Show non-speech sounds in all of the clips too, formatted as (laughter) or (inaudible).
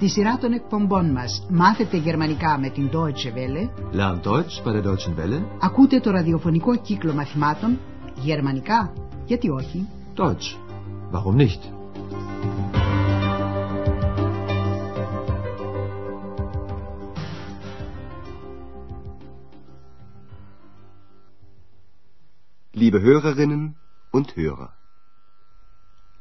Στη σειρά των εκπομπών μας «Μάθετε γερμανικά» με την Deutsche Welle Lernt Deutsch bei der Deutschen Welle. ακούτε το ραδιοφωνικό κύκλο μαθημάτων «Γερμανικά» γιατί όχι; Deutsch. Warum nicht? Liebe Hörerinnen und Hörer.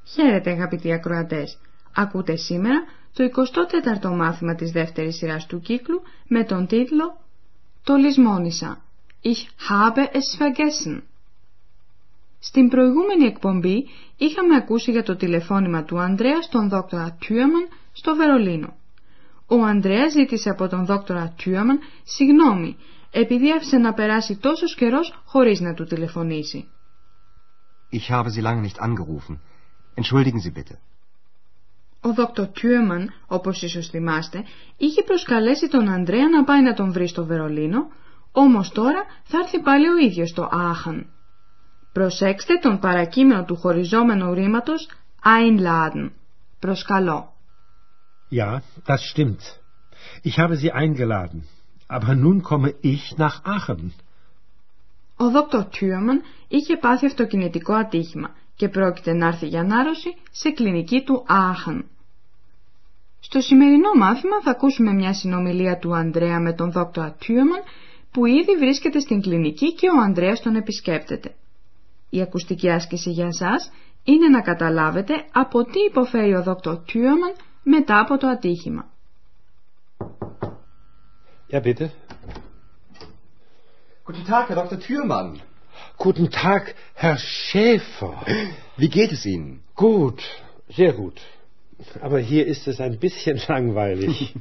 Χαίρετε αγαπητοί ακροατές. Ακούτε σήμερα το 24ο μάθημα της δεύτερης σειράς του κύκλου με τον τίτλο «Το λησμόνισα». Ich habe es vergessen. Στην προηγούμενη εκπομπή είχαμε ακούσει για το τηλεφώνημα του Ανδρέας στον δόκτωρα Τιούαμαν στο Βερολίνο. Ο Ανδρέας ζήτησε από τον δόκτωρα Τιούαμαν συγγνώμη επειδή άφησε να περάσει τόσος καιρός χωρίς να του τηλεφωνήσει. Ich habe Sie lange nicht angerufen. Entschuldigen Sie bitte. Ο δόκτωρ Τιούεμαν, όπως ίσως θυμάστε, είχε προσκαλέσει τον Ανδρέα να πάει να τον βρει στο Βερολίνο, όμως τώρα θα έρθει πάλι ο ίδιος στο Άχαν. Προσέξτε τον παρακείμενο του χωριζόμενου ρήματος einladen. Προσκαλώ. Ja, das stimmt. Ich habe Sie eingeladen. Aber nun komme ich nach Aachen. Ο δόκτωρ Τιούεμαν είχε πάθει αυτοκινητικό ατύχημα και πρόκειται να έρθει για ανάρρωση σε κλινική του Άχαν. Στο σημερινό μάθημα θα ακούσουμε μια συνομιλία του Ανδρέα με τον δόκτωρα Τιούεμαν που ήδη βρίσκεται στην κλινική και ο Ανδρέας τον επισκέπτεται. Η ακουστική άσκηση για σας είναι να καταλάβετε από τι υποφέρει ο δόκτωρ Τιούεμαν μετά από το ατύχημα. Ja, bitte. Guten Tag, Herr Dr. Thürmann. Guten Tag, Herr Schäfer. Wie geht es Ihnen? Gut, sehr gut. Aber hier ist es ein bisschen (laughs) langweilig.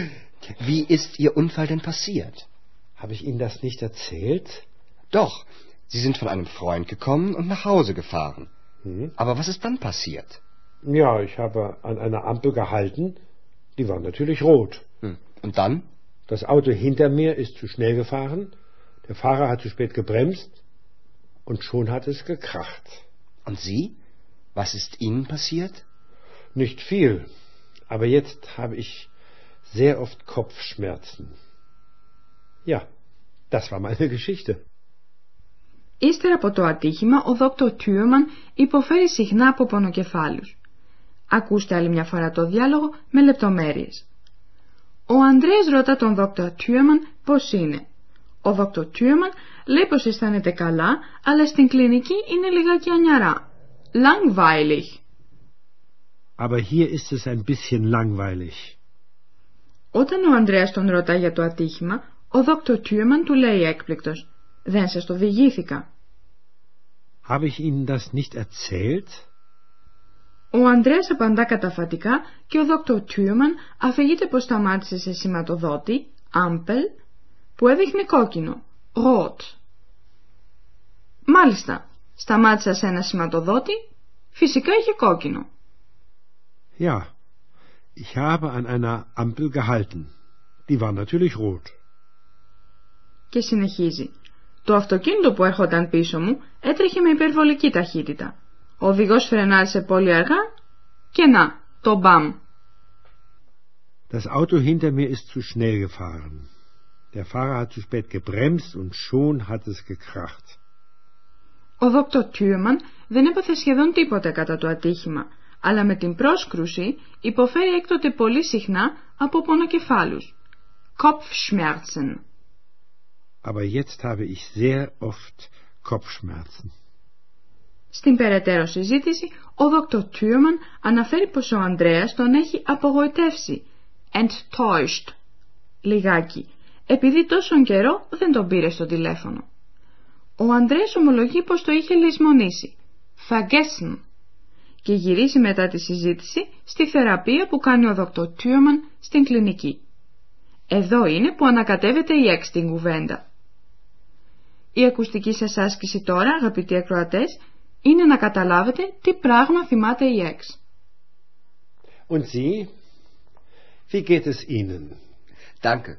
(laughs) Wie ist Ihr Unfall denn passiert? Habe ich Ihnen das nicht erzählt? Doch, Sie sind von einem Freund gekommen und nach Hause gefahren. Hm? Aber was ist dann passiert? Ja, ich habe an einer Ampel gehalten. Die war natürlich rot. Hm. Und dann? Das Auto hinter mir ist zu schnell gefahren. Der Fahrer hat zu spät gebremst. Und schon hat es gekracht. Und Sie? Was ist Ihnen passiert? Nicht viel. Aber jetzt habe ich sehr oft Kopfschmerzen. Ja, das war meine (laughs) Geschichte. Ύστερα από το ατύχημα, ο δόκτωρ Τιούμαν υποφέρει συχνά από πονοκεφάλους. Ακούστε άλλη μια φορά το διάλογο με λεπτομέρειες. Ο Ανδρέας ρωτά τον δόκτωρ Τιούμαν πώς είναι. Ο δόκτωρ Τιούμαν λέει πως αισθάνεται καλά, αλλά στην κλινική είναι λιγάκι ανιαρά. Langweilig. Aber hier ist es ein bisschen langweilig. Όταν ο Ανδρέας τον ρωτά για το ατύχημα, ο δόκτωρ Τιούμαν του λέει έκπληκτος. Δεν σας το διηγήθηκα. Habe ich Ihnen das nicht erzählt? Ο Ανδρέας απαντά καταφατικά και ο δόκτωρ Τιούμαν αφηγείται πως σταμάτησε σε σηματοδότη, Άμπελ, που έδειχνε κόκκινο, Rot. Μάλιστα, σταμάτησα σε ένα σηματοδότη, φυσικά είχε κόκκινο. Ja, ich habe an einer Ampel gehalten. Die war natürlich rot. Και συνεχίζει. Το αυτοκίνητο που έρχονταν πίσω μου έτρεχε με υπερβολική ταχύτητα. Ο οδηγός φρενάρισε πολύ αργά και να, το μπαμ. Das Auto hinter mir ist zu schnell gefahren. Der Fahrer hat zu spät gebremst und schon hat es gekracht. Ο δόκτωρ Τιούμαν δεν έπαθε σχεδόν τίποτε κατά το ατύχημα, αλλά με την πρόσκρουση υποφέρει έκτοτε πολύ συχνά από πονοκεφάλους. Kopfschmerzen. Aber jetzt habe ich sehr oft Kopfschmerzen. Στην περαιτέρω συζήτηση, ο δόκτωρ Τιούμαν αναφέρει πως ο Ανδρέας τον έχει απογοητεύσει. Enttäuscht. Λιγάκι. Επειδή τόσον καιρό δεν τον πήρε στο τηλέφωνο. Ο Ανδρέας ομολογεί πως το είχε λησμονήσει. Vergessen. Και γυρίζει μετά τη συζήτηση στη θεραπεία που κάνει ο δόκτωρ Τιούμαν στην κλινική. Εδώ είναι που ανακατεύεται η έξι την κουβέντα. Η ακουστική σας άσκηση τώρα, αγαπητοί ακροατές, είναι να καταλάβετε τι πράγμα θυμάται η Εξ. Und Sie? Wie geht es Ihnen? Danke.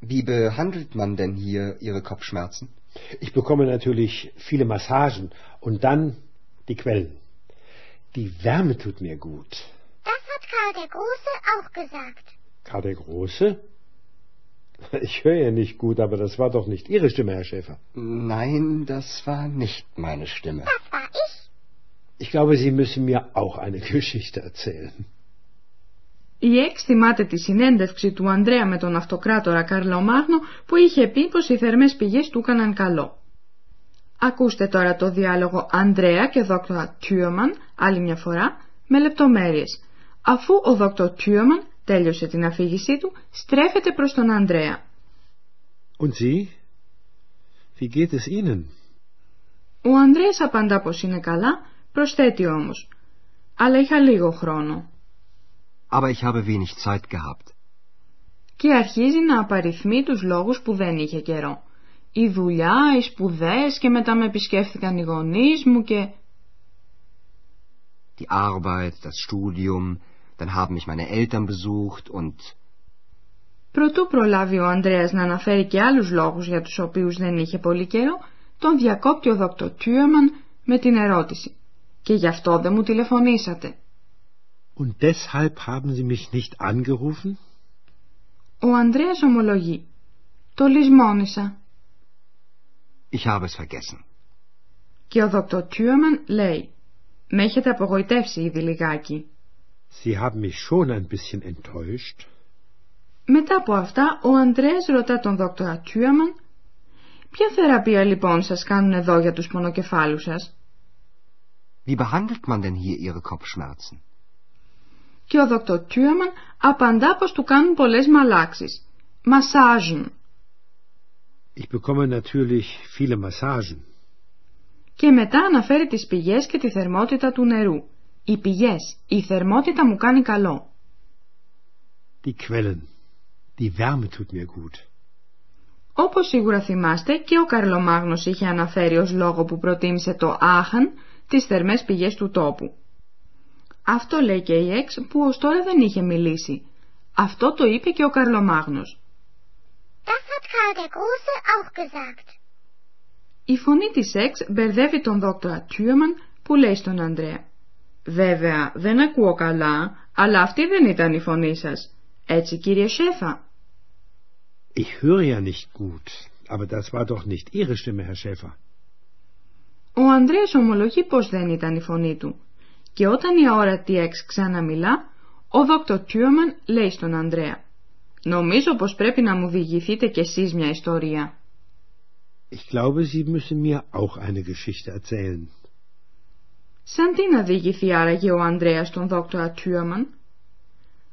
Wie behandelt man denn hier Ihre Kopfschmerzen? Ich bekomme natürlich viele Massagen und dann die Quellen. Die Wärme tut mir gut. Das hat Karl der Große auch gesagt. Karl der Große? (laughs) Ich höre ja nicht gut, aber das war doch nicht Ihre Stimme, Herr Schäfer. Nein, das war nicht meine Stimme. Das war ich. Ich glaube, Sie müssen mir auch eine (laughs) Geschichte erzählen. Η Εξ θυμάται τη συνέντευξη του Ανδρέα με τον αυτοκράτορα Καρλομάγνο που είχε πει πως οι θερμές πηγές του έκαναν καλό. Ακούστε τώρα το διάλογο Ανδρέα και δόκτωρα Τιούμαν άλλη μια φορά με λεπτομέρειες. Αφού ο δόκτωρ Τιούμαν τέλειωσε την αφήγησή του, στρέφεται προς τον Ανδρέα. Und Sie? Wie geht es Ihnen? Ο Ανδρέας απαντά πως είναι καλά, προσθέτει όμως. Αλλά είχα λίγο χρόνο. Aber ich habe wenig Zeit gehabt. Και αρχίζει να απαριθμεί τους λόγους που δεν είχε καιρό. Η δουλειά, οι σπουδές και μετά με επισκέφθηκαν οι γονείς μου και... Die Arbeit, das Studium, dann haben mich meine Eltern besucht und Προτού προλάβει ο Ανδρέας να αναφέρει και άλλους λόγους για τους οποίους δεν είχε πολύ καιρό, τον διακόπτει ο δόκτωρ Τιούμαν με την ερώτηση. Και γι' αυτό δεν μου τηλεφωνήσατε. Und deshalb haben Sie mich nicht angerufen? Ο Ανδρέας ομολογεί. Το λησμόνησα. ich habe es vergessen. Και ο δόκτωρ Τιούμαν λέει. Με έχετε απογοητεύσει ήδη λιγάκι. Sie haben mich schon ein bisschen enttäuscht. Μετά από αυτά, ο Ανδρέας ρωτά τον δόκτωρα Τιούμαν «Ποια θεραπεία λοιπόν σας κάνουν εδώ για τους πονοκεφάλους σας» Wie behandelt man denn hier Ihre Kopfschmerzen? Και ο δόκτωρ Τιούμαν απαντά πως του κάνουν πολλές μαλάξεις. Μασάζουν. Ich bekomme natürlich viele Massagen. Και μετά αναφέρει τις πηγές και τη θερμότητα του νερού. Οι πηγές, η θερμότητα μου κάνει καλό. Die Quellen. Die Wärme tut mir gut. Όπως σίγουρα θυμάστε και ο Καρλομάγνος είχε αναφέρει ως λόγο που προτίμησε το Άχαν τις θερμές πηγές του τόπου. Αυτό λέει και η Εξ που ως τώρα δεν είχε μιλήσει. Αυτό το είπε και ο Καρλομάγνος. Das hat Karl der Große auch gesagt. Η φωνή της Εξ μπερδεύει τον δόκτωρα Τιούμαν που λέει στον Ανδρέα. Βέβαια, δεν ακούω καλά, αλλά αυτή δεν ήταν η φωνή σας. Έτσι, κύριε Σέφα. Ich höre ja nicht gut, aber das war doch nicht Ihre Stimme, Herr Schäfer. Ο Ανδρέας ομολογεί πως δεν ήταν η φωνή του. Και όταν η αόρατη Εξ ξαναμιλά, ο δόκτωρ Τιούμαν λέει στον Ανδρέα. Νομίζω πως πρέπει να μου διηγηθείτε κι εσείς μια ιστορία. Ich glaube, Sie müssen mir auch eine Geschichte erzählen. Σαν τι να διηγηθεί άραγε ο Ανδρέας στον δόκτωρα Τιούμαν;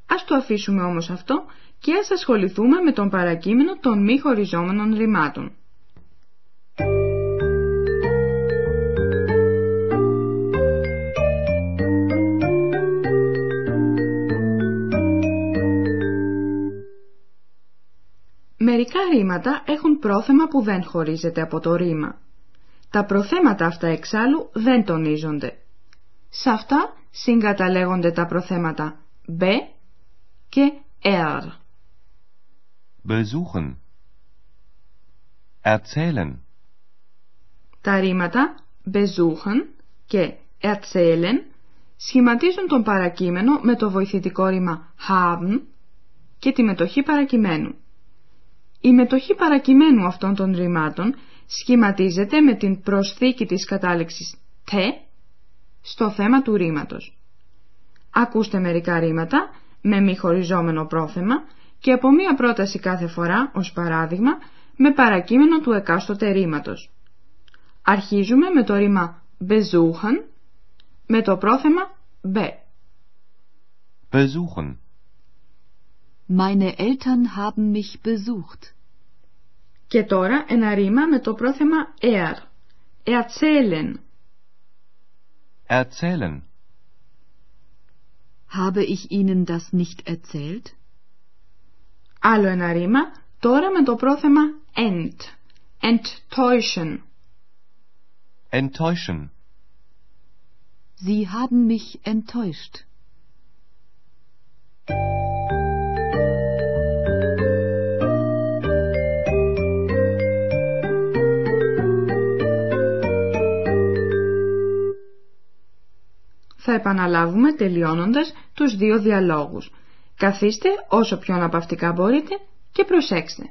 Ας το αφήσουμε όμως αυτό και ας ασχοληθούμε με τον παρακείμενο των μη χωριζόμενων ρημάτων. Μερικά ρήματα έχουν πρόθεμα που δεν χωρίζεται από το ρήμα. Τα προθέματα αυτά εξάλλου δεν τονίζονται. Σε αυτά συγκαταλέγονται τα προθέματα B και R. Besuchen. Erzählen. Τα ρήματα besuchen και erzählen σχηματίζουν τον παρακείμενο με το βοηθητικό ρήμα haben και τη μετοχή παρακειμένου. Η μετοχή παρακειμένου αυτών των ρημάτων σχηματίζεται με την προσθήκη της κατάληξης «τε» στο θέμα του ρήματος. Ακούστε μερικά ρήματα με μη χωριζόμενο πρόθεμα και από μία πρόταση κάθε φορά, ως παράδειγμα, με παρακείμενο του εκάστοτε ρήματος. Αρχίζουμε με το ρήμα besuchen με το πρόθεμα be. Besuchen. Meine Eltern haben mich besucht. Και τώρα ένα ρήμα με το πρόθεμα er. Erzählen. Erzählen. Habe ich Ihnen das nicht erzählt? Άλλο ένα ρήμα, τώρα με το πρόθεμα end. Enttäuschen. Enttäuschen. Sie haben mich enttäuscht. Θα επαναλάβουμε τελειώνοντας τους δύο διαλόγους. Καθίστε όσο πιο αναπαυτικά μπορείτε και προσέξτε.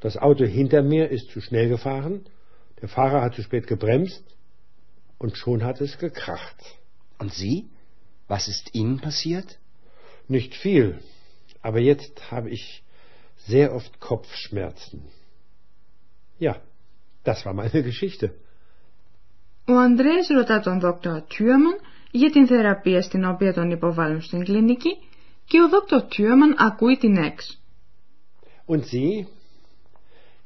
Das Auto hinter mir ist zu schnell gefahren. Der Fahrer hat zu spät gebremst. Und schon hat es gekracht. Und Sie? Was ist Ihnen passiert? Nicht viel. Aber jetzt habe ich sehr oft Kopfschmerzen. Ja, das war meine Geschichte. (laughs) Ο Ανδρέας ρωτά τον δόκτωρα Τιούμαν για την θεραπεία στην οποία τον υποβάλλουν στην κλινική και ο δόκτωρ Τιούμαν ακούει την έξ. Und Sie?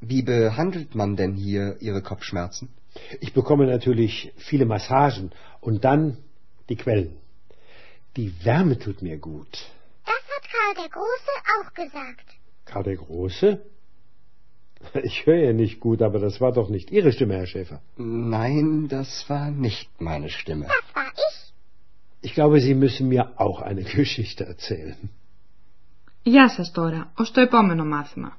Wie behandelt man denn hier Ihre Kopfschmerzen? Ich bekomme natürlich viele Massagen und dann die Quellen. Die Wärme tut mir gut. Das hat Karl der Große auch gesagt. Karl der Große? Ich höre ja nicht gut, aber das war doch nicht Ihre Stimme, Herr Schäfer. Nein, das war nicht meine Stimme. Das war ich. Ich glaube, Sie müssen mir auch eine Geschichte (laughs) erzählen. Γεια σας τώρα, ως το επόμενο μάθημα.